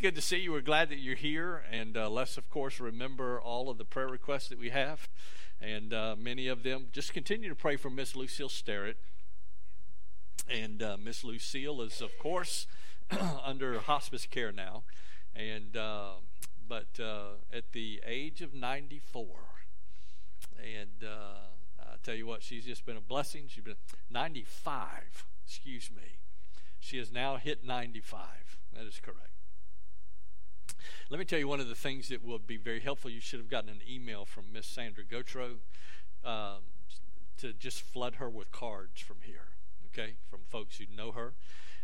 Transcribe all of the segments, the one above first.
good to see you. We're glad that you're here. And uh, let's, of course, remember all of the prayer requests that we have. And uh, many of them, just continue to pray for Miss Lucille Sterrett. And uh, Miss Lucille is, of course, under hospice care now. And, uh, but uh, at the age of 94, and uh, I tell you what, she's just been a blessing. She's been 95, excuse me. She has now hit 95. That is correct. Let me tell you one of the things that will be very helpful. You should have gotten an email from Miss Sandra Gotro um, to just flood her with cards from here, okay, from folks who know her.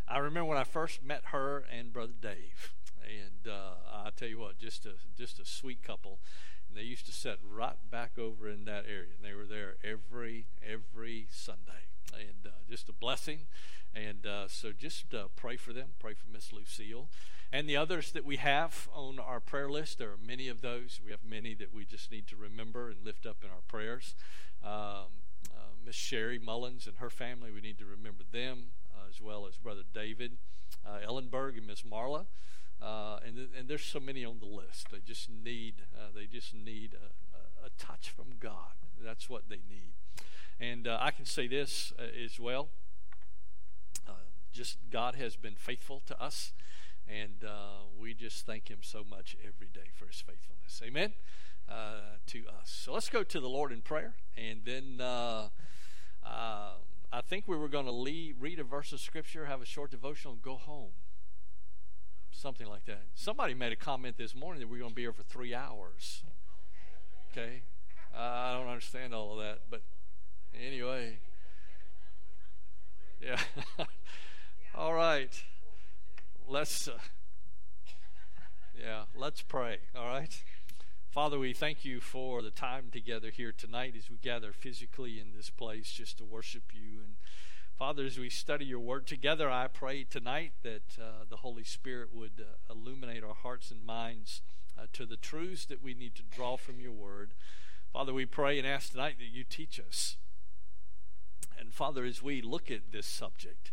I remember when I first met her and Brother Dave, and uh, I tell you what, just a just a sweet couple. And they used to sit right back over in that area, and they were there every every Sunday, and uh, just a blessing. And uh, so just uh, pray for them. Pray for Miss Lucille. And the others that we have on our prayer list, there are many of those. We have many that we just need to remember and lift up in our prayers. Um, uh, Miss Sherry Mullins and her family, we need to remember them, uh, as well as Brother David uh, Ellenberg and Miss Marla. Uh, and, th- and there's so many on the list. They just need, they just need a, a, a, touch from God. That's what they need. And I can say this as well just God has been faithful to us, and uh, we just thank Him so much every day for His faithfulness. Amen. Uh, to us. So let's go to the Lord in prayer, and then uh, uh I think we were going to read a verse of Scripture, have a short devotional, and go home. Something like that. Somebody made a comment this morning that we're going to be here for three hours. Okay, I don't understand all of that, but anyway, yeah. All right. Let's, uh, yeah, let's pray. All right. Father, we thank you for the time together here tonight as we gather physically in this place just to worship you. And Father, as we study your word together, I pray tonight that uh, the Holy Spirit would uh, illuminate our hearts and minds uh, to the truths that we need to draw from your word. Father, we pray and ask tonight that you teach us. And Father, as we look at this subject,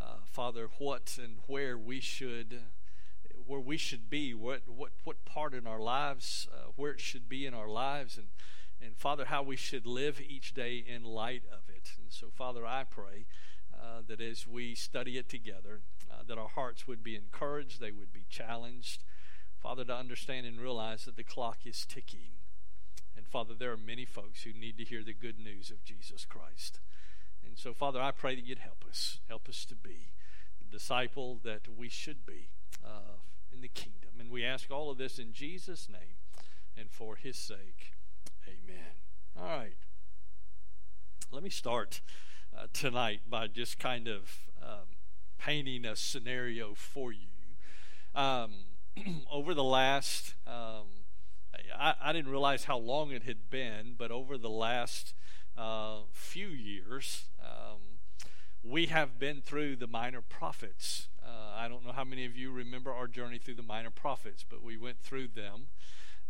uh, Father, what and where we should where we should be, what what what part in our lives, uh, where it should be in our lives, and and Father, how we should live each day in light of it. And so, Father, I pray uh, that as we study it together, uh, that our hearts would be encouraged, they would be challenged, Father, to understand and realize that the clock is ticking. And Father, there are many folks who need to hear the good news of Jesus Christ. And so, Father, I pray that you'd help us. Help us to be the disciple that we should be uh, in the kingdom. And we ask all of this in Jesus' name and for his sake. Amen. All right. Let me start uh, tonight by just kind of um, painting a scenario for you. Um, over the last, um, I, I, didn't realize how long it had been, but over the last uh, few years, um, we have been through the minor prophets. Uh, I don't know how many of you remember our journey through the minor prophets, but we went through them.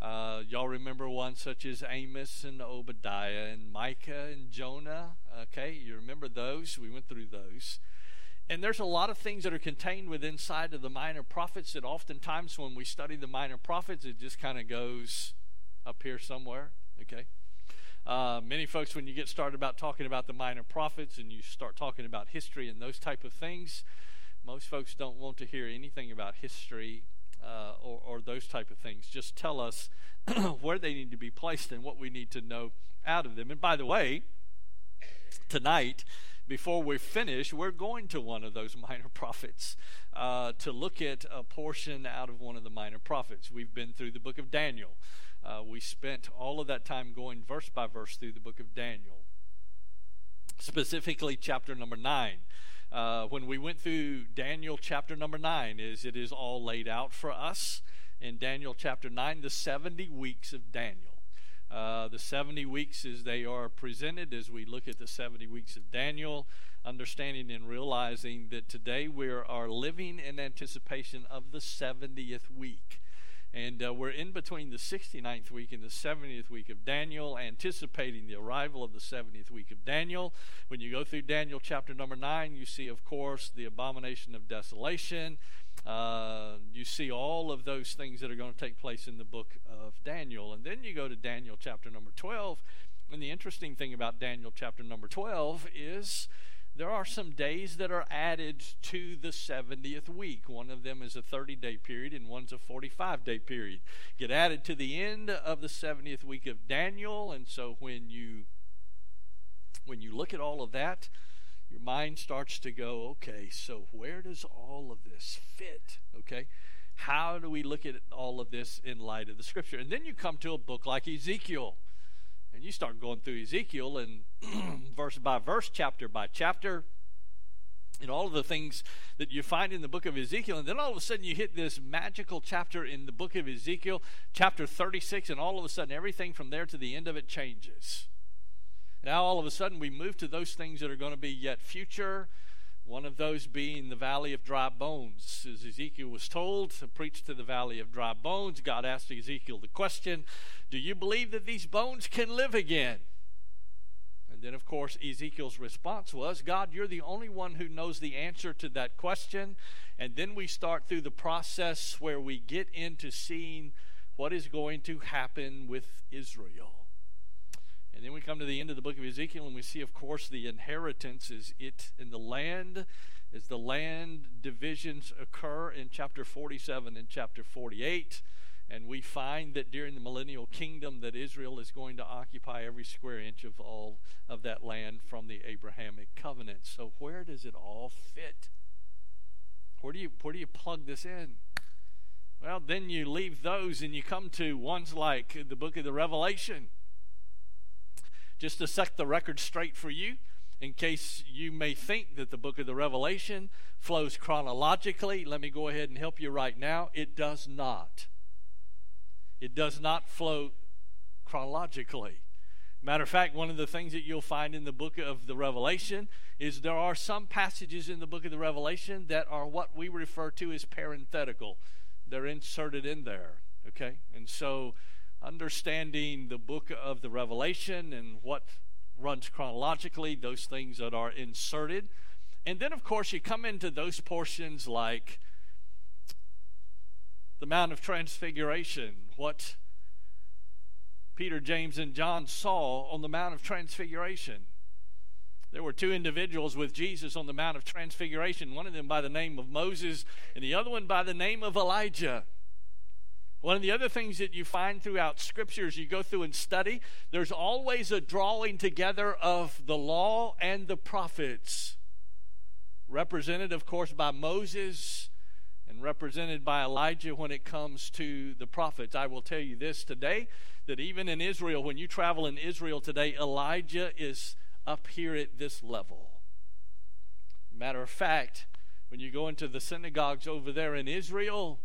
Uh, y'all remember ones such as Amos and Obadiah and Micah and Jonah? Okay, you remember those? We went through those. And there's a lot of things that are contained within inside of the minor prophets that oftentimes when we study the minor prophets, it just kind of goes up here somewhere. Okay? Uh, many folks, when you get started about talking about the minor prophets and you start talking about history and those type of things, most folks don't want to hear anything about history uh, or, or, those type of things. Just tell us where they need to be placed and what we need to know out of them. And by the way, tonight, before we finish, we're going to one of those minor prophets uh, to look at a portion out of one of the minor prophets. We've been through the book of Daniel. Uh, we spent all of that time going verse by verse through the book of Daniel, specifically chapter number nine. Uh, when we went through Daniel chapter number nine, is it is all laid out for us in Daniel chapter nine, the seventy weeks of Daniel. Uh, the 70 weeks as they are presented as we look at the 70 weeks of Daniel, understanding and realizing that today we are living in anticipation of the 70th week. And uh, we're in between the 69th week and the 70th week of Daniel, anticipating the arrival of the 70th week of Daniel. When you go through Daniel chapter number 9, you see, of course, the abomination of desolation. Uh, you see all of those things that are going to take place in the book of Daniel. And then you go to Daniel chapter number 12. And the interesting thing about Daniel chapter number 12 is there are some days that are added to the 70th week. One of them is a 30 day period, and one's a 45 day period. Get added to the end of the 70th week of Daniel, and so when you when you look at all of that, your mind starts to go, okay, so where does all of this fit? Okay, how do we look at all of this in light of the scripture? And then you come to a book like Ezekiel. And you start going through Ezekiel and verse by verse, chapter by chapter, and all of the things that you find in the book of Ezekiel. And then all of a sudden you hit this magical chapter in the book of Ezekiel, chapter 36, and all of a sudden everything from there to the end of it changes. Now all of a sudden we move to those things that are going to be yet future one of those being the valley of dry bones. As Ezekiel was told to preach to the valley of dry bones, God asked Ezekiel the question Do you believe that these bones can live again? And then, of course, Ezekiel's response was God, you're the only one who knows the answer to that question. And then we start through the process where we get into seeing what is going to happen with Israel. And then we come to the end of the book of Ezekiel and we see, of course, the inheritance is it in the land, as the land divisions occur in chapter 47 and chapter 48. And we find that during the millennial kingdom that Israel is going to occupy every square inch of all of that land from the Abrahamic covenant. So where does it all fit? Where do you where do you plug this in? Well, then you leave those and you come to ones like the book of the Revelation just to set the record straight for you, in case you may think that the book of the Revelation flows chronologically, let me go ahead and help you right now. It does not. It does not flow chronologically. Matter of fact, one of the things that you'll find in the book of the Revelation is there are some passages in the book of the Revelation that are what we refer to as parenthetical. They're inserted in there. Okay? And so understanding the book of the Revelation and what runs chronologically, those things that are inserted. And then, of course, you come into those portions like the Mount of Transfiguration, what Peter, James, and John saw on the Mount of Transfiguration. There were two individuals with Jesus on the Mount of Transfiguration, one of them by the name of Moses, and the other one by the name of Elijah. One of the other things that you find throughout scriptures you go through and study, there's always a drawing together of the law and the prophets, represented, of course, by Moses and represented by Elijah when it comes to the prophets. I will tell you this today that even in Israel, when you travel in Israel today, Elijah is up here at this level. Matter of fact, when you go into the synagogues over there in Israel,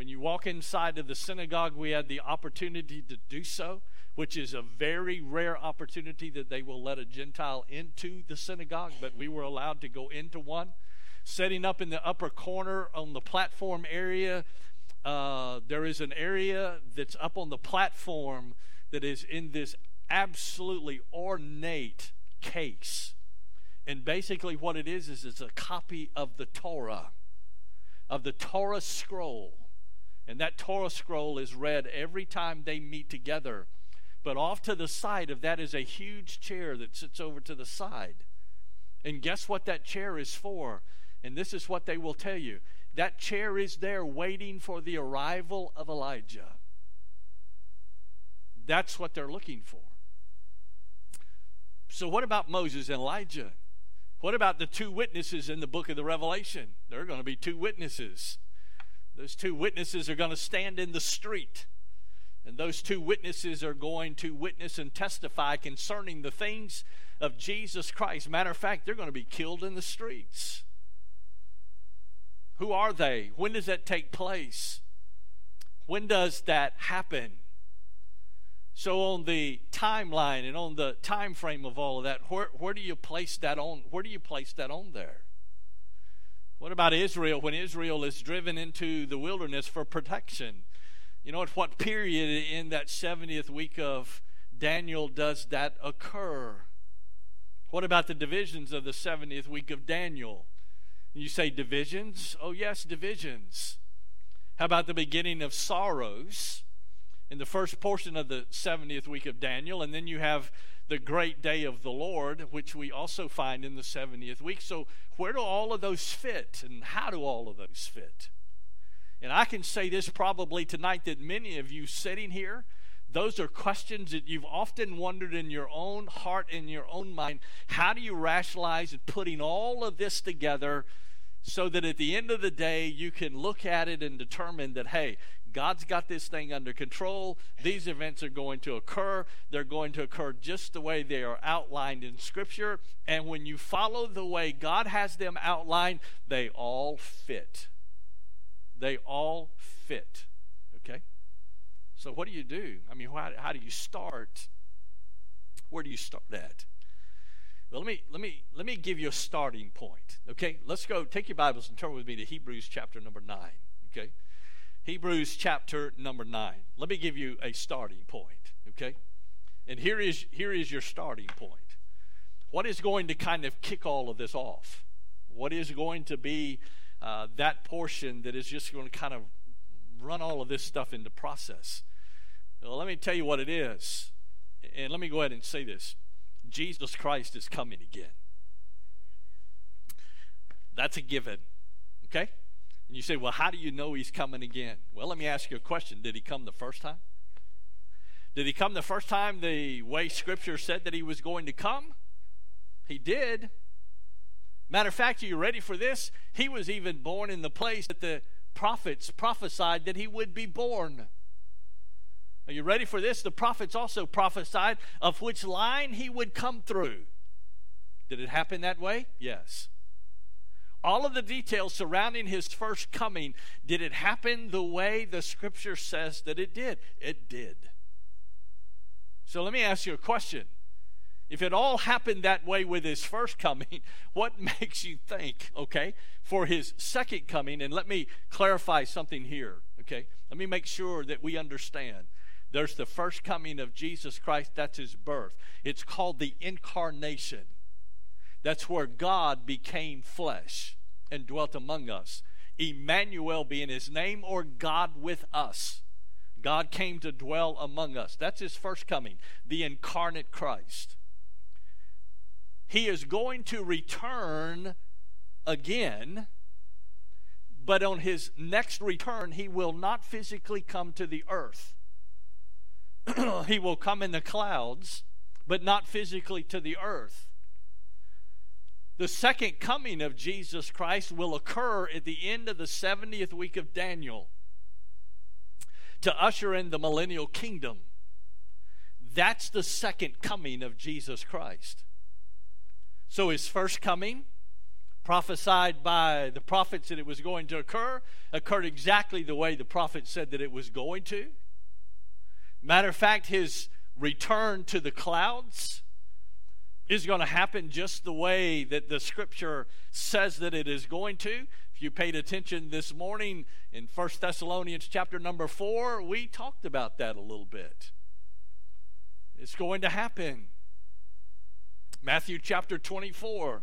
when you walk inside of the synagogue, we had the opportunity to do so, which is a very rare opportunity that they will let a Gentile into the synagogue, but we were allowed to go into one. Setting up in the upper corner on the platform area, uh, there is an area that's up on the platform that is in this absolutely ornate case. And basically, what it is, is it's a copy of the Torah, of the Torah scroll. And that Torah scroll is read every time they meet together. But off to the side of that is a huge chair that sits over to the side. And guess what that chair is for? And this is what they will tell you that chair is there waiting for the arrival of Elijah. That's what they're looking for. So, what about Moses and Elijah? What about the two witnesses in the book of the Revelation? There are going to be two witnesses. Those two witnesses are going to stand in the street. And those two witnesses are going to witness and testify concerning the things of Jesus Christ. Matter of fact, they're going to be killed in the streets. Who are they? When does that take place? When does that happen? So on the timeline and on the time frame of all of that, where, where do you place that on? Where do you place that on there? What about Israel when Israel is driven into the wilderness for protection? You know, at what period in that 70th week of Daniel does that occur? What about the divisions of the 70th week of Daniel? You say divisions? Oh, yes, divisions. How about the beginning of sorrows in the first portion of the 70th week of Daniel? And then you have the great day of the Lord, which we also find in the 70th week. So, where do all of those fit, and how do all of those fit? And I can say this probably tonight that many of you sitting here, those are questions that you've often wondered in your own heart, in your own mind. How do you rationalize putting all of this together so that at the end of the day, you can look at it and determine that, hey, God's got this thing under control. These events are going to occur. They're going to occur just the way they are outlined in Scripture. And when you follow the way God has them outlined, they all fit. They all fit. Okay? So, what do you do? I mean, how, how do you start? Where do you start at? Well, let me let me let me give you a starting point. Okay, let's go. Take your Bibles and turn with me to Hebrews chapter number nine. Okay, Hebrews chapter number nine. Let me give you a starting point. Okay, and here is here is your starting point. What is going to kind of kick all of this off? What is going to be uh, that portion that is just going to kind of run all of this stuff into process. Well, let me tell you what it is. And let me go ahead and say this Jesus Christ is coming again. That's a given. Okay? And you say, well, how do you know he's coming again? Well, let me ask you a question. Did he come the first time? Did he come the first time the way Scripture said that he was going to come? He did. Matter of fact, are you ready for this? He was even born in the place that the prophets prophesied that he would be born. Are you ready for this? The prophets also prophesied of which line he would come through. Did it happen that way? Yes. All of the details surrounding his first coming, did it happen the way the scripture says that it did? It did. So let me ask you a question. If it all happened that way with his first coming, what makes you think, okay, for his second coming? And let me clarify something here, okay? Let me make sure that we understand. There's the first coming of Jesus Christ, that's his birth. It's called the incarnation. That's where God became flesh and dwelt among us. Emmanuel being his name, or God with us. God came to dwell among us. That's his first coming, the incarnate Christ he is going to return again, but on his next return, he will not physically come to the earth. he will come in the clouds, but not physically to the earth. The second coming of Jesus Christ will occur at the end of the 70th week of Daniel to usher in the millennial kingdom. That's the second coming of Jesus Christ. So his first coming, prophesied by the prophets that it was going to occur, occurred exactly the way the prophet said that it was going to. Matter of fact, his return to the clouds is going to happen just the way that the scripture says that it is going to. If you paid attention this morning in First Thessalonians chapter number 4, we talked about that a little bit. It's going to happen. Matthew chapter 24.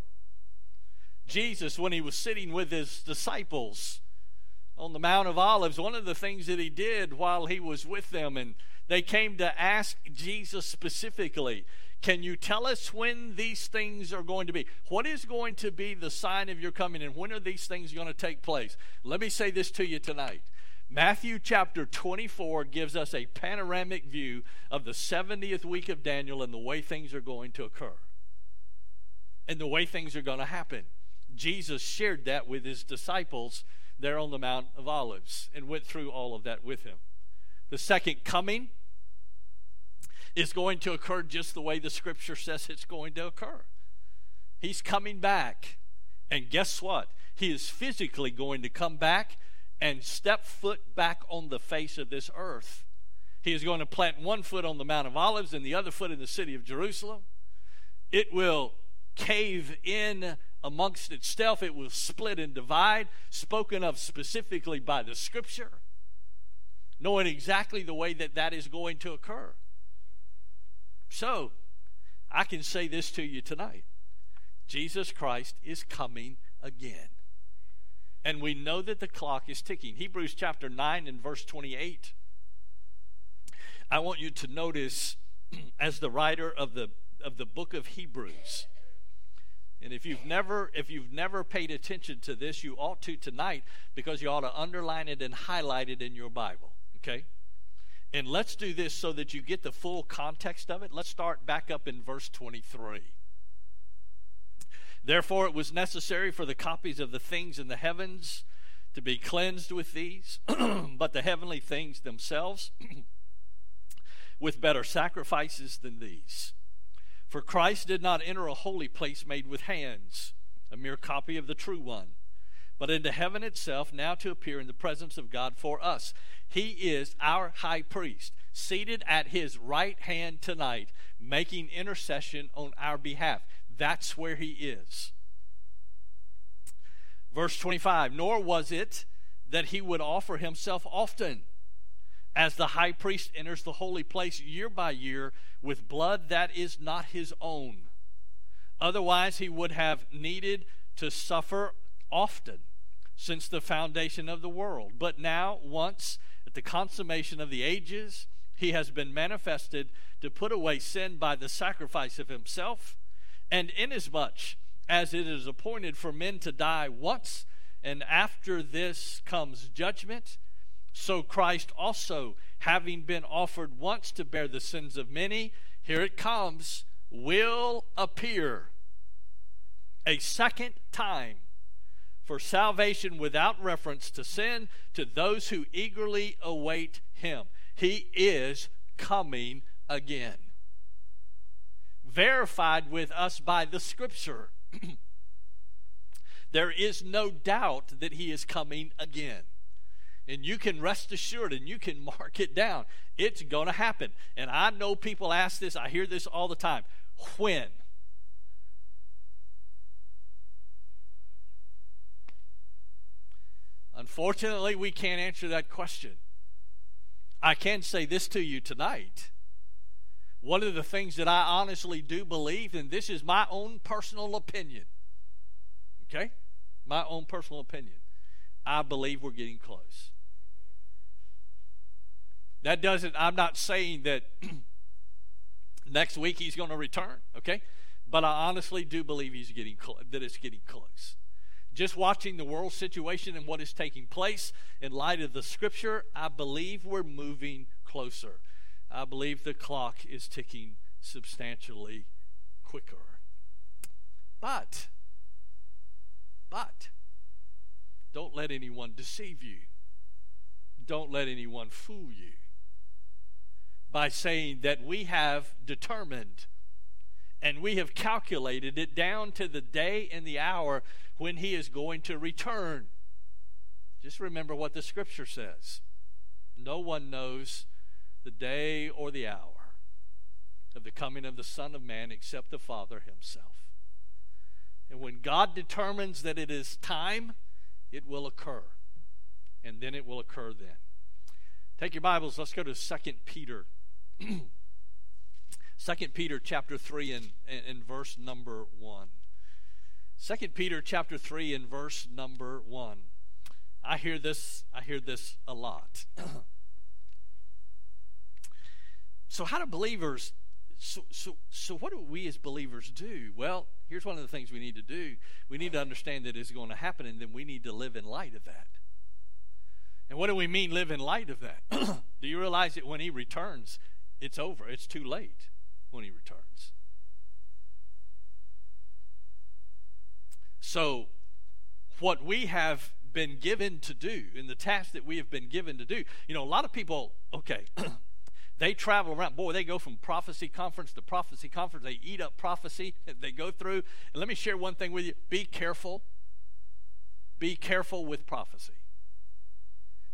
Jesus, when he was sitting with his disciples on the Mount of Olives, one of the things that he did while he was with them, and they came to ask Jesus specifically, Can you tell us when these things are going to be? What is going to be the sign of your coming, and when are these things going to take place? Let me say this to you tonight. Matthew chapter 24 gives us a panoramic view of the 70th week of Daniel and the way things are going to occur and the way things are going to happen. Jesus shared that with his disciples there on the Mount of Olives and went through all of that with him. The second coming is going to occur just the way the scripture says it's going to occur. He's coming back. And guess what? He is physically going to come back and step foot back on the face of this earth. He is going to plant one foot on the Mount of Olives and the other foot in the city of Jerusalem. It will cave in amongst itself. It will split and divide, spoken of specifically by the scripture. knowing exactly the way that that is going to occur. So, I can say this to you tonight Jesus Christ is coming again. And we know that the clock is ticking. Hebrews chapter 9 and verse 28. I want you to notice, as the writer of the, of the book of Hebrews, and if you've never if you've never paid attention to this, you ought to tonight because you ought to underline it and highlight it in your Bible. Okay? And let's do this so that you get the full context of it. Let's start back up in verse 23. Therefore, it was necessary for the copies of the things in the heavens to be cleansed with these, but the heavenly things themselves with better sacrifices than these. For Christ did not enter a holy place made with hands, a mere copy of the true one, but into heaven itself, now to appear in the presence of God for us. He is our high priest, seated at his right hand tonight, making intercession on our behalf. That's where he is. Verse 25 Nor was it that he would offer himself often, as the high priest enters the holy place year by year with blood that is not his own. Otherwise, he would have needed to suffer often since the foundation of the world. But now, once at the consummation of the ages, he has been manifested to put away sin by the sacrifice of himself. And inasmuch as it is appointed for men to die once, and after this comes judgment, so Christ also, having been offered once to bear the sins of many, here it comes, will appear a second time for salvation without reference to sin to those who eagerly await him. He is coming again. Verified with us by the scripture. there is no doubt that he is coming again. And you can rest assured and you can mark it down. It's going to happen. And I know people ask this, I hear this all the time. When? Unfortunately, we can't answer that question. I can say this to you tonight. One of the things that I honestly do believe, and this is my own personal opinion, okay? My own personal opinion. I believe we're getting close. That doesn't, I'm not saying that next week he's going to return, okay? But I honestly do believe he's getting that it's getting close just watching the world situation and what is taking place in light of the scripture, I believe we're moving closer. I believe the clock is ticking substantially quicker. But, but, don't let anyone deceive you. Don't let anyone fool you by saying that we have determined and we have calculated it down to the day and the hour when he is going to return. Just remember what the scripture says. No one knows the day or the hour of the coming of the Son of Man except the Father himself. And when God determines that it is time, it will occur. And then it will occur then. Take your Bibles, let's go to 2 Peter. 2 Peter chapter 3 and, and, and verse number 1. Second Peter chapter 3 and verse number 1. I hear this I hear this a lot. so how do believers so, so, so what do we as believers do? Well, here's one of the things we need to do. We need to understand that it's going to happen, and then we need to live in light of that. And what do we mean live in light of that? do you realize that when he returns, it's over? It's too late when he returns. So, what we have been given to do, in the task that we have been given to do, you know, a lot of people, okay, they travel around. Boy, they go from prophecy conference to prophecy conference. They eat up prophecy. They go through. And let me share one thing with you be careful. Be careful with prophecy.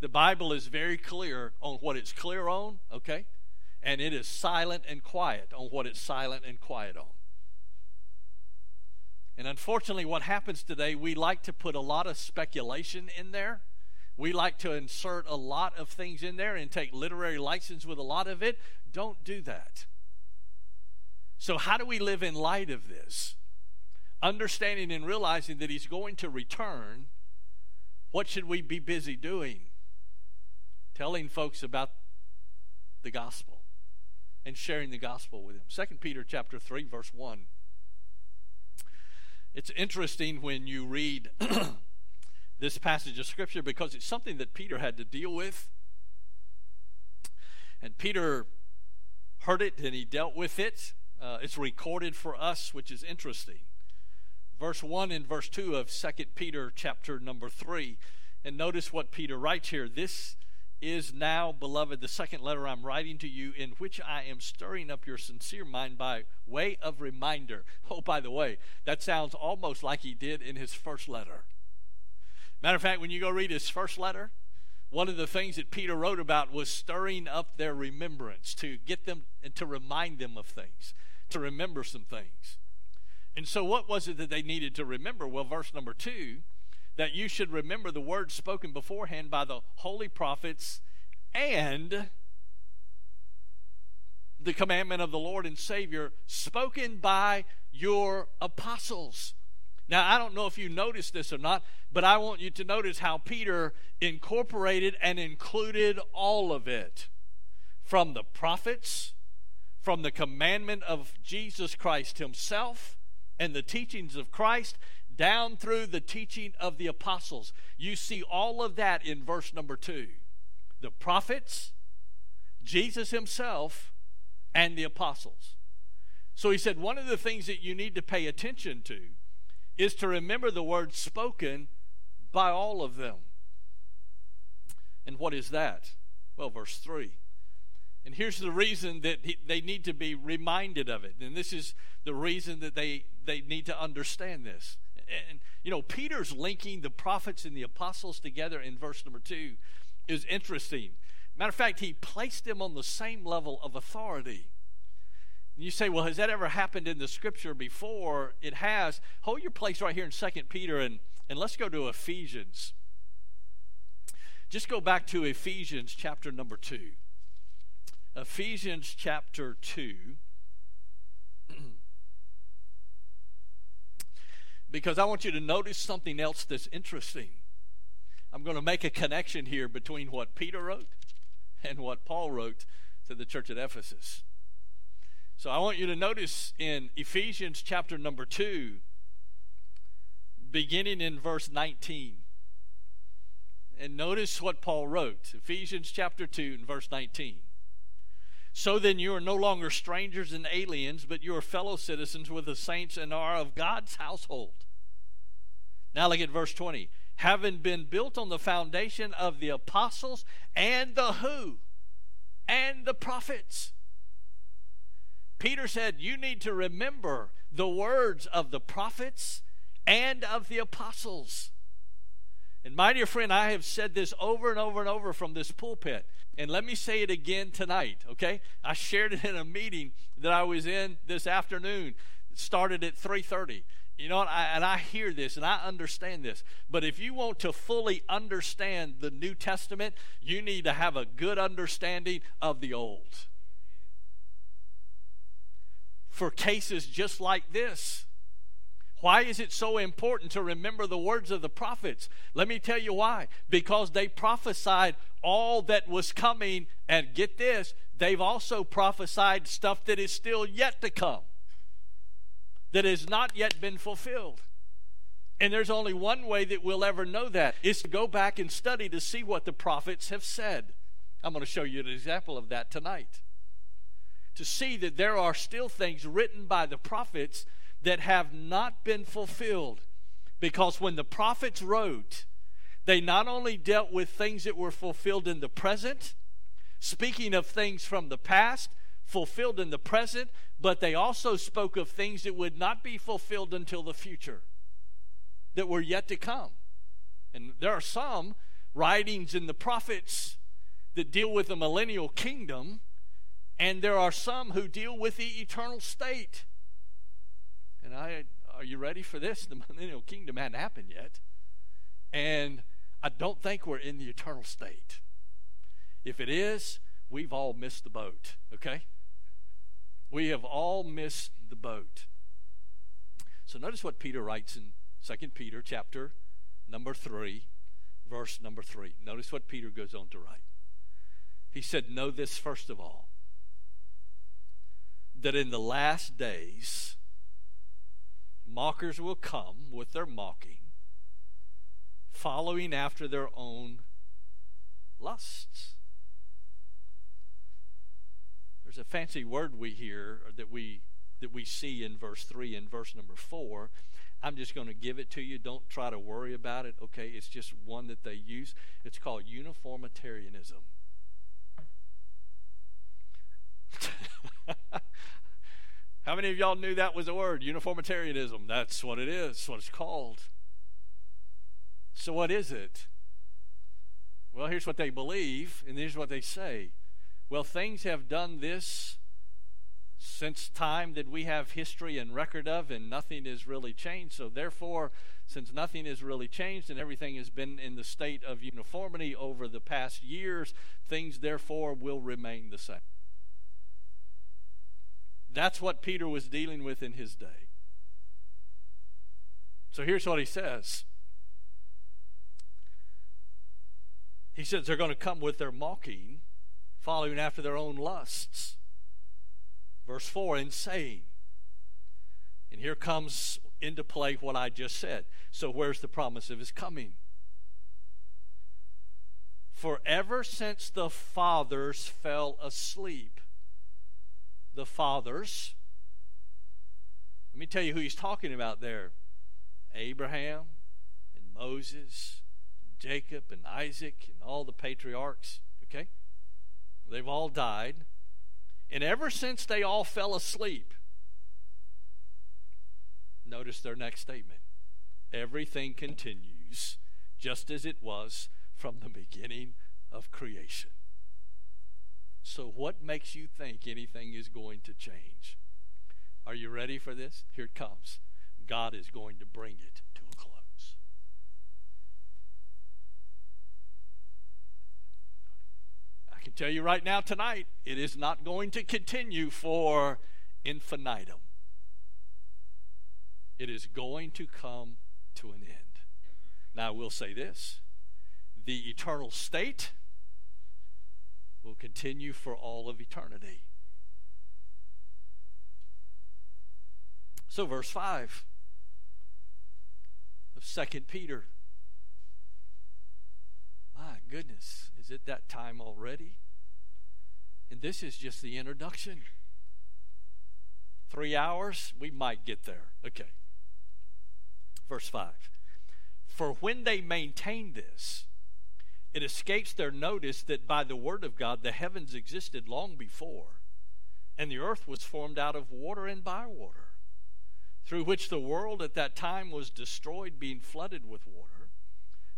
The Bible is very clear on what it's clear on, okay? And it is silent and quiet on what it's silent and quiet on. And unfortunately, what happens today, we like to put a lot of speculation in there. We like to insert a lot of things in there and take literary license with a lot of it. Don't do that. So, how do we live in light of this? Understanding and realizing that He's going to return, what should we be busy doing? Telling folks about the gospel and sharing the gospel with them. 2 Peter chapter 3 verse 1. It's interesting when you read this passage of scripture because it's something that Peter had to deal with. And Peter heard it and he dealt with it. Uh, it's recorded for us, which is interesting. Verse 1 and verse 2 of 2 Peter chapter number 3. And notice what Peter writes here. This is now, beloved, the second letter I'm writing to you, in which I am stirring up your sincere mind by way of reminder. Oh, by the way, that sounds almost like he did in his first letter. Matter of fact, when you go read his first letter, one of the things that Peter wrote about was stirring up their remembrance to get them and to remind them of things, to remember some things. And so, what was it that they needed to remember? Well, verse number two that you should remember the words spoken beforehand by the holy prophets and the commandment of the Lord and Savior spoken by your apostles. Now, I don't know if you noticed this or not, but I want you to notice how Peter incorporated and included all of it from the prophets, from the commandment of Jesus Christ Himself, and the teachings of Christ, down through the teaching of the apostles. You see all of that in verse number two the prophets, Jesus himself, and the apostles. So he said, one of the things that you need to pay attention to is to remember the words spoken by all of them. And what is that? Well, verse 3. And here's the reason that he, they need to be reminded of it. And this is the reason that they, they need to understand this and you know, Peter's linking the prophets and the apostles together in verse number two is interesting. Matter of fact, he placed them on the same level of authority. You say, well, has that ever happened in the scripture before? It has. Hold your place right here in Second Peter and, and let's go to Ephesians. Just go back to Ephesians chapter number 2. Ephesians chapter 2. because I want you to notice something else that's interesting. I'm going to make a connection here between what Peter wrote and what Paul wrote to the church at Ephesus. So I want you to notice in Ephesians chapter number 2, beginning in verse 19. And notice what Paul wrote Ephesians chapter 2 and verse 19. So then you are no longer strangers and aliens, but you are fellow citizens with the saints and are of God's household. Now look at verse 20. Having been built on the foundation of the apostles and the who? And the prophets. Peter said, You need to remember the words of the prophets and of the apostles. And my dear friend, I have said this over and over and over from this pulpit. And let me say it again tonight, okay? I shared it in a meeting that I was in this afternoon. It started at 3:30. You know, I, and I hear this and I understand this. But if you want to fully understand the New Testament, you need to have a good understanding of the Old. For cases just like this, why is it so important to remember the words of the prophets? Let me tell you why. Because they prophesied all that was coming, and get this, they've also prophesied stuff that is still yet to come, that has not yet been fulfilled. And there's only one way that we'll ever know that is to go back and study to see what the prophets have said. I'm going to show you an example of that tonight. To see that there are still things written by the prophets that have not been fulfilled. Because when the prophets wrote, they not only dealt with things that were fulfilled in the present, speaking of things from the past, fulfilled in the present, but they also spoke of things that would not be fulfilled until the future, that were yet to come. And there are some writings in the prophets that deal with the millennial kingdom, and there are some who deal with the eternal state. And I, are you ready for this? The millennial kingdom hadn't happened yet. And I don't think we're in the eternal state. If it is, we've all missed the boat, okay? We have all missed the boat. So notice what Peter writes in 2 Peter chapter number 3, verse number 3. Notice what Peter goes on to write. He said, Know this first of all, that in the last days, mockers will come with their mocking, following after their own lusts. There's a fancy word we hear that we that we see in verse 3 and verse number 4. I'm just going to give it to you. Don't try to worry about it, okay? It's just one that they use. It's called uniformitarianism. How many of y'all knew that was a word? Uniformitarianism. That's what it is. What it's called. So, what is it? Well, here's what they believe, and here's what they say. Well, things have done this since time that we have history and record of, and nothing has really changed. So, therefore, since nothing has really changed and everything has been in the state of uniformity over the past years, things, therefore, will remain the same. That's what Peter was dealing with in his day. So, here's what he says. He says they're going to come with their mocking, following after their own lusts. Verse 4 and saying, and here comes into play what I just said. So, where's the promise of his coming? For ever since the fathers fell asleep, the fathers, let me tell you who he's talking about there Abraham and Moses, Jacob and Isaac, and all the patriarchs, okay? They've all died. And ever since they all fell asleep, notice their next statement everything continues just as it was from the beginning of creation. So, what makes you think anything is going to change? Are you ready for this? Here it comes. God is going to bring it to a close. I can tell you right now, tonight, it is not going to continue for infinitum. It is going to come to an end. Now, I will say this the eternal state will continue for all of eternity. So, verse 5 of 2 Peter. My goodness, is it that time already? And this is just the introduction. Three hours, we might get there. Okay. Verse 5. For when they maintain this, it escapes their notice that by the word of God the heavens existed long before, and the earth was formed out of water and by water, through which the world at that time was destroyed, being flooded with water.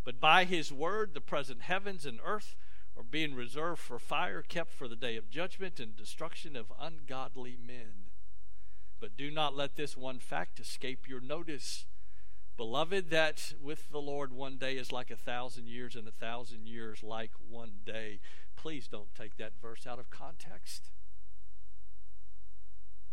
But by his word the present heavens and earth are being reserved for fire, kept for the day of judgment and destruction of ungodly men. But do not let this one fact escape your notice Beloved, that with the Lord one day is like a thousand years, and a thousand years like one day. Please don't take that verse out of context.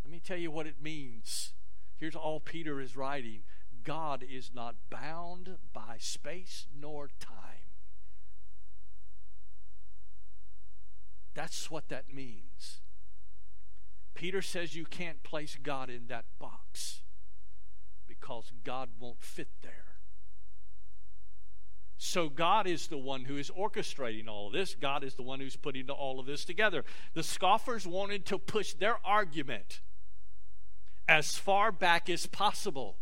Let me tell you what it means. Here's all Peter is writing God is not bound by space nor time. That's what that means. Peter says you can't place God in that box because God won't fit there. So God is the one who is orchestrating all of this. God is the one who's putting all of this together. The scoffers wanted to push their argument as far back as possible.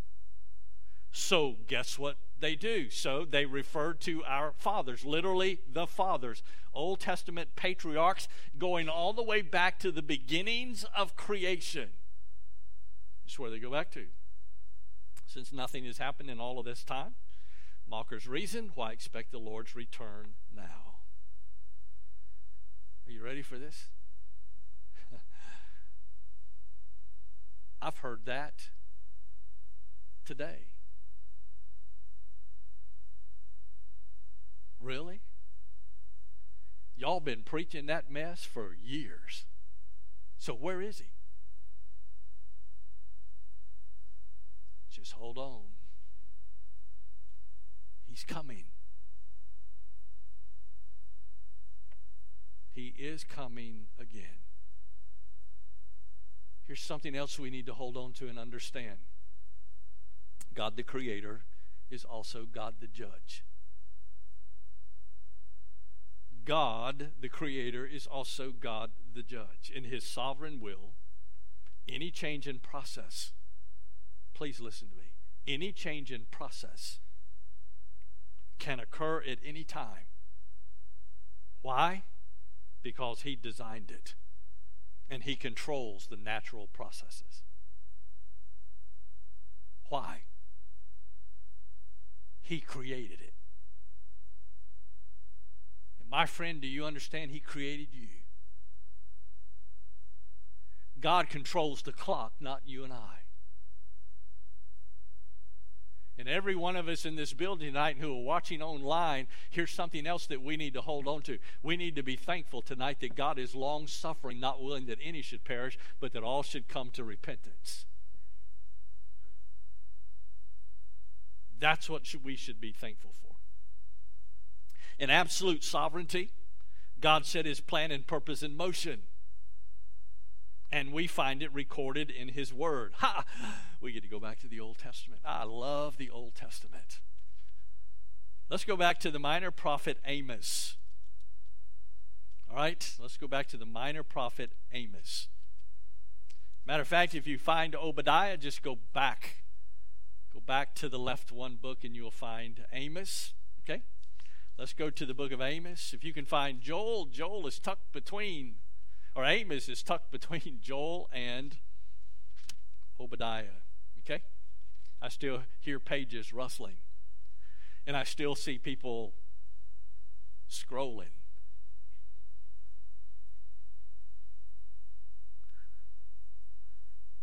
So guess what they do? So they refer to our fathers, literally the fathers, Old Testament patriarchs, going all the way back to the beginnings of creation. That's where they go back to since nothing has happened in all of this time. Mockers reason, why expect the Lord's return now? Are you ready for this? I've heard that today. Really? Y'all been preaching that mess for years. So where is he? Just hold on. He's coming. He is coming again. Here's something else we need to hold on to and understand God the Creator is also God the Judge. God the Creator is also God the Judge. In His sovereign will, any change in process, please listen to me, any change in process can occur at any time. Why? Because He designed it and He controls the natural processes. Why? He created it. And my friend, do you understand? He created you. God controls the clock, not you and I. And every one of us in this building tonight who are watching online, here's something else that we need to hold on to. We need to be thankful tonight that God is long suffering, not willing that any should perish, but that all should come to repentance. That's what we should be thankful for. In absolute sovereignty, God set his plan and purpose in motion and we find it recorded in his word. Ha! We get to go back to the Old Testament. I love the Old Testament. Let's go back to the minor prophet Amos. All right, let's go back to the minor prophet Amos. Matter of fact, if you find Obadiah, just go back. Go back to the left one book and you'll find Amos. Okay? Let's go to the book of Amos. If you can find Joel, Joel is tucked between or Amos is tucked between Joel and Obadiah. Okay? I still hear pages rustling. And I still see people scrolling.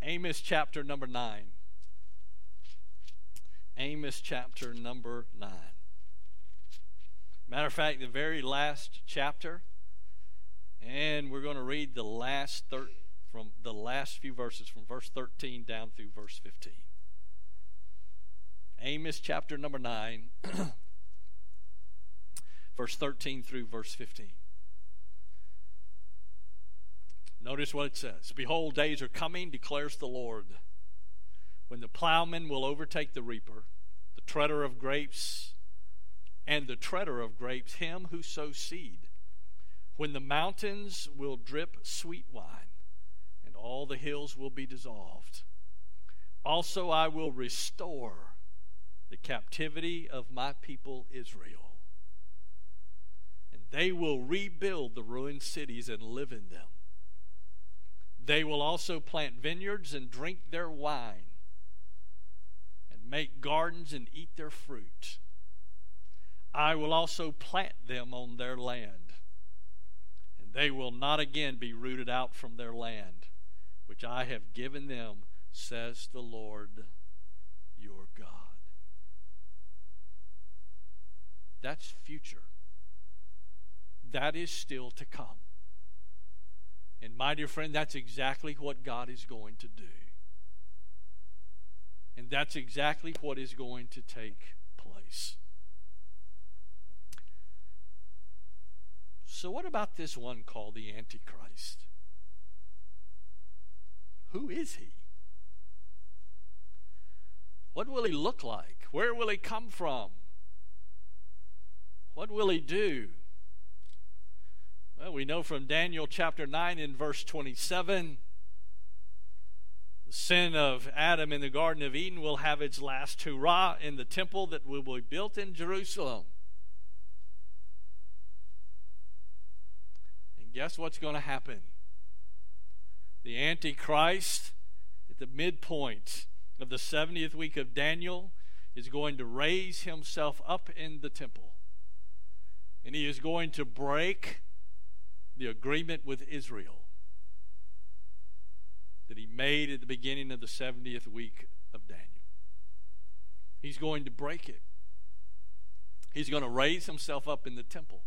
Amos chapter number 9. Amos chapter number 9. Matter of fact, the very last chapter and we're going to read the last thir- from the last few verses from verse 13 down through verse 15. Amos chapter number 9 verse 13 through verse 15. Notice what it says. Behold, days are coming, declares the Lord, when the plowman will overtake the reaper, the treader of grapes, and the treader of grapes, him who sows seed when the mountains will drip sweet wine, all the hills will be dissolved. Also, I will restore the captivity of my people Israel, and they will rebuild the ruined cities and live in them. They will also plant vineyards and drink their wine, and make gardens and eat their fruit. I will also plant them on their land and they will not again be rooted out from their land, which I have given them, says the Lord your God. That's future. That is still to come. And my dear friend, that's exactly what God is going to do. And that's exactly what is going to take place. So, what about this one called the Antichrist? Who is he? What will he look like? Where will he come from? What will he do? Well, we know from Daniel chapter 9 and verse 27 the sin of Adam in the Garden of Eden will have its last hurrah in the temple that will be built in Jerusalem. And guess what's going to happen? The Antichrist, at the midpoint of the 70th week of Daniel, is going to raise himself up in the temple. And he is going to break the agreement with Israel that he made at the beginning of the 70th week of Daniel. He's going to break it. He's going to raise himself up in the temple.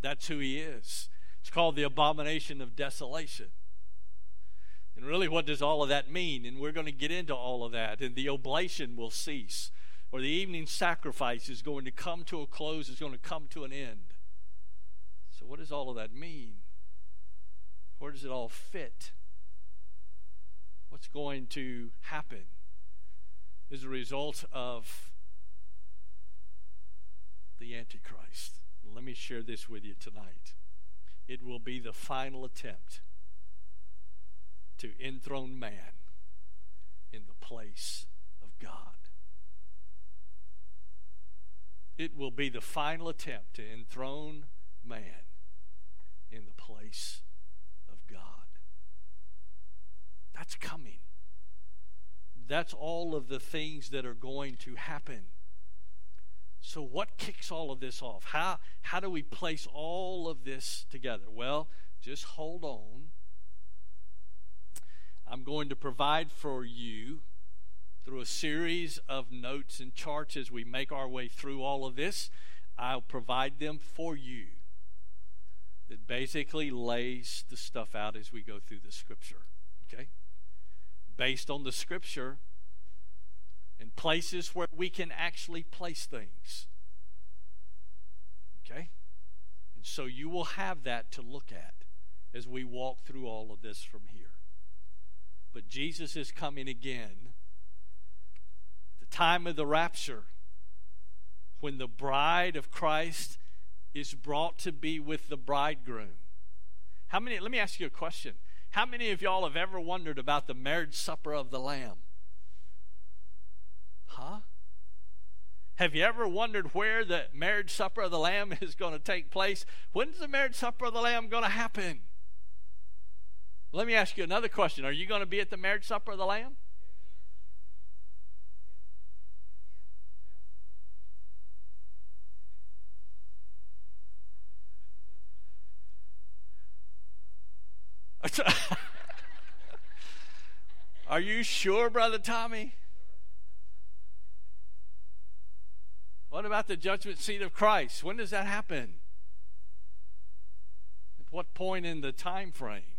That's who he is. It's called the abomination of desolation. And really, what does all of that mean? And we're going to get into all of that. And the oblation will cease, or the evening sacrifice is going to come to a close, is going to come to an end. So, what does all of that mean? Where does it all fit? What's going to happen as a result of the Antichrist? Let me share this with you tonight. It will be the final attempt to enthrone man in the place of God. It will be the final attempt to enthrone man in the place of God. That's coming. That's all of the things that are going to happen. So, what kicks all of this off? How, how do we place all of this together? Well, just hold on. I'm going to provide for you through a series of notes and charts as we make our way through all of this. I'll provide them for you that basically lays the stuff out as we go through the scripture. Okay? Based on the scripture, and places where we can actually place things. Okay? And so you will have that to look at as we walk through all of this from here. But Jesus is coming again. At the time of the rapture, when the bride of Christ is brought to be with the bridegroom. How many, let me ask you a question. How many of y'all have ever wondered about the marriage supper of the Lamb? Huh? Have you ever wondered where the marriage supper of the Lamb is going to take place? When's the marriage supper of the Lamb going to happen? Let me ask you another question. Are you going to be at the marriage supper of the Lamb? Are you sure, Brother Tommy? What about the judgment seat of Christ? When does that happen? At what point in the time frame?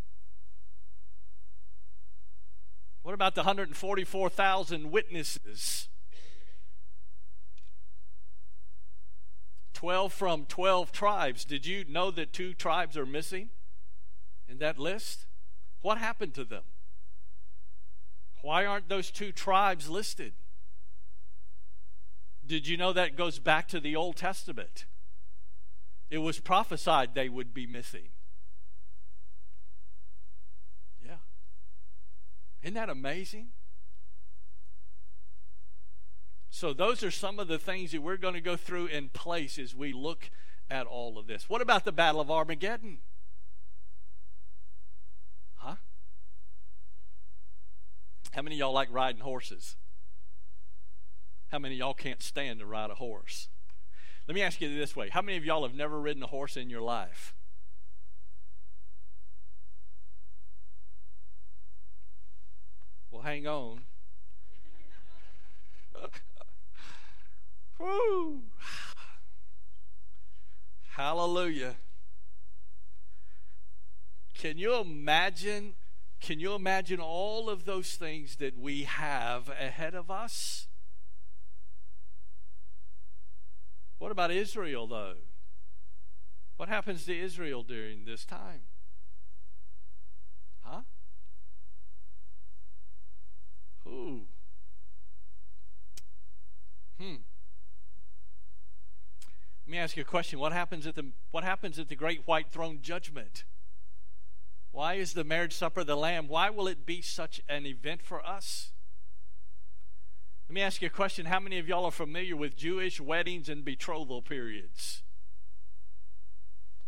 What about the 144,000 witnesses? 12 from 12 tribes. Did you know that two tribes are missing in that list? What happened to them? Why aren't those two tribes listed? Did you know that goes back to the Old Testament? It was prophesied they would be missing. Yeah. Isn't that amazing? So, those are some of the things that we're going to go through in place as we look at all of this. What about the Battle of Armageddon? Huh? How many y'all like riding horses? How many y'all can't stand to ride a horse? Let me ask you this way How many of y'all have never ridden a horse in your life? Well, hang on. Woo! Hallelujah. Can you imagine? Can you imagine all of those things that we have ahead of us? What about Israel, though? What happens to Israel during this time? Huh? Hmm. Let me ask you a question. What happens at the what happens at the great white throne judgment? Why is the marriage supper of the lamb? Why will it be such an event for us? Let me ask you a question. How many of y'all are familiar with Jewish weddings and betrothal periods?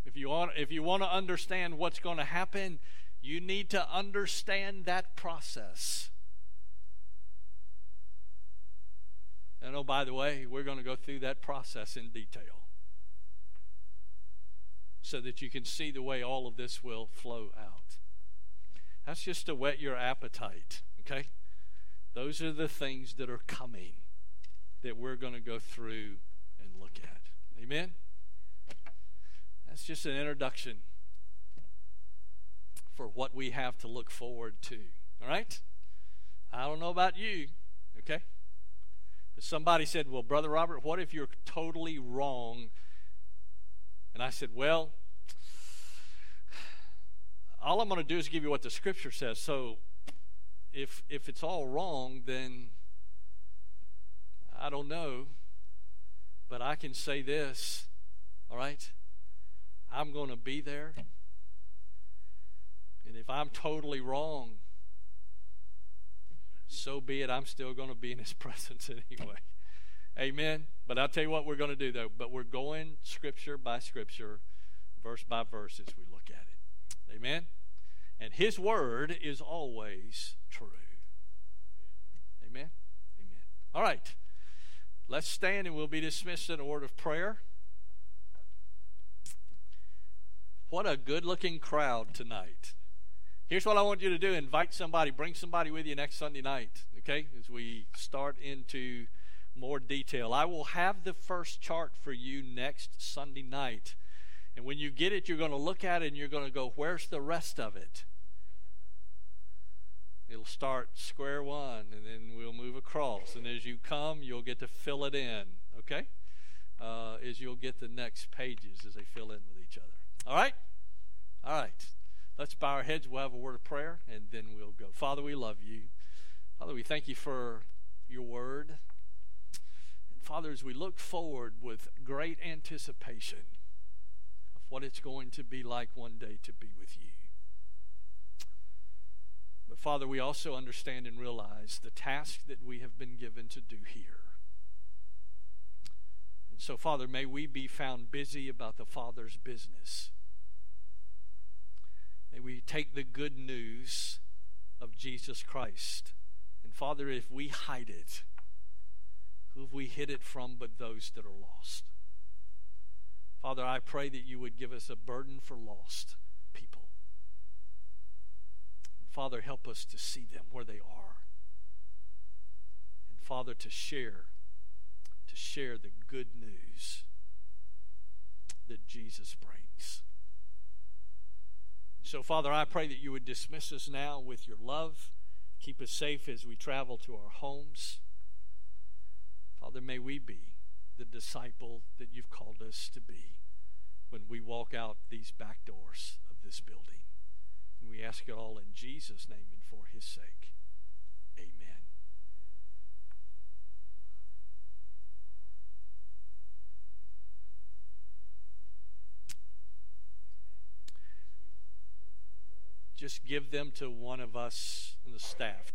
If you want, if you want to understand what's going to happen, you need to understand that process. And oh, by the way, we're going to go through that process in detail so that you can see the way all of this will flow out. That's just to whet your appetite, okay? Those are the things that are coming that we're going to go through and look at. Amen? That's just an introduction for what we have to look forward to. All right? I don't know about you, okay? Somebody said, Well, Brother Robert, what if you're totally wrong? And I said, Well, all I'm going to do is give you what the scripture says. So if if it's all wrong, then I don't know. But I can say this, all right? I'm going to be there. And if I'm totally wrong, so be it. I'm still going to be in his presence anyway. Amen. But I'll tell you what we're going to do, though. But we're going scripture by scripture, verse by verse as we look at it. Amen. And his word is always true. Amen. Amen. All right. Let's stand and we'll be dismissed in a word of prayer. What a good looking crowd tonight. Here's what I want you to do invite somebody, bring somebody with you next Sunday night, okay, as we start into more detail. I will have the first chart for you next Sunday night. And when you get it, you're going to look at it and you're going to go, Where's the rest of it? It'll start square one, and then we'll move across. And as you come, you'll get to fill it in, okay? Uh, as you'll get the next pages as they fill in with each other. All right? All right. Let's bow our heads. We'll have a word of prayer, and then we'll go. Father, we love you. Father, we thank you for your word. And Father, as we look forward with great anticipation of what it's going to be like one day to be with you. But Father, we also understand and realize the task that we have been given to do here. And so, Father, may we be found busy about the Father's business. May we take the good news of Jesus Christ. And Father, if we hide it, who have we hid it from but those that are lost? Father, I pray that you would give us a burden for lost people. Father, help us to see them where they are. And Father, to share, to share the good news that Jesus brings. So, Father, I pray that you would dismiss us now with your love. Keep us safe as we travel to our homes. Father, may we be the disciple that you've called us to be when we walk out these back doors of this building. And we ask it all in Jesus' name and for his sake. Amen. Just give them to one of us in the staff.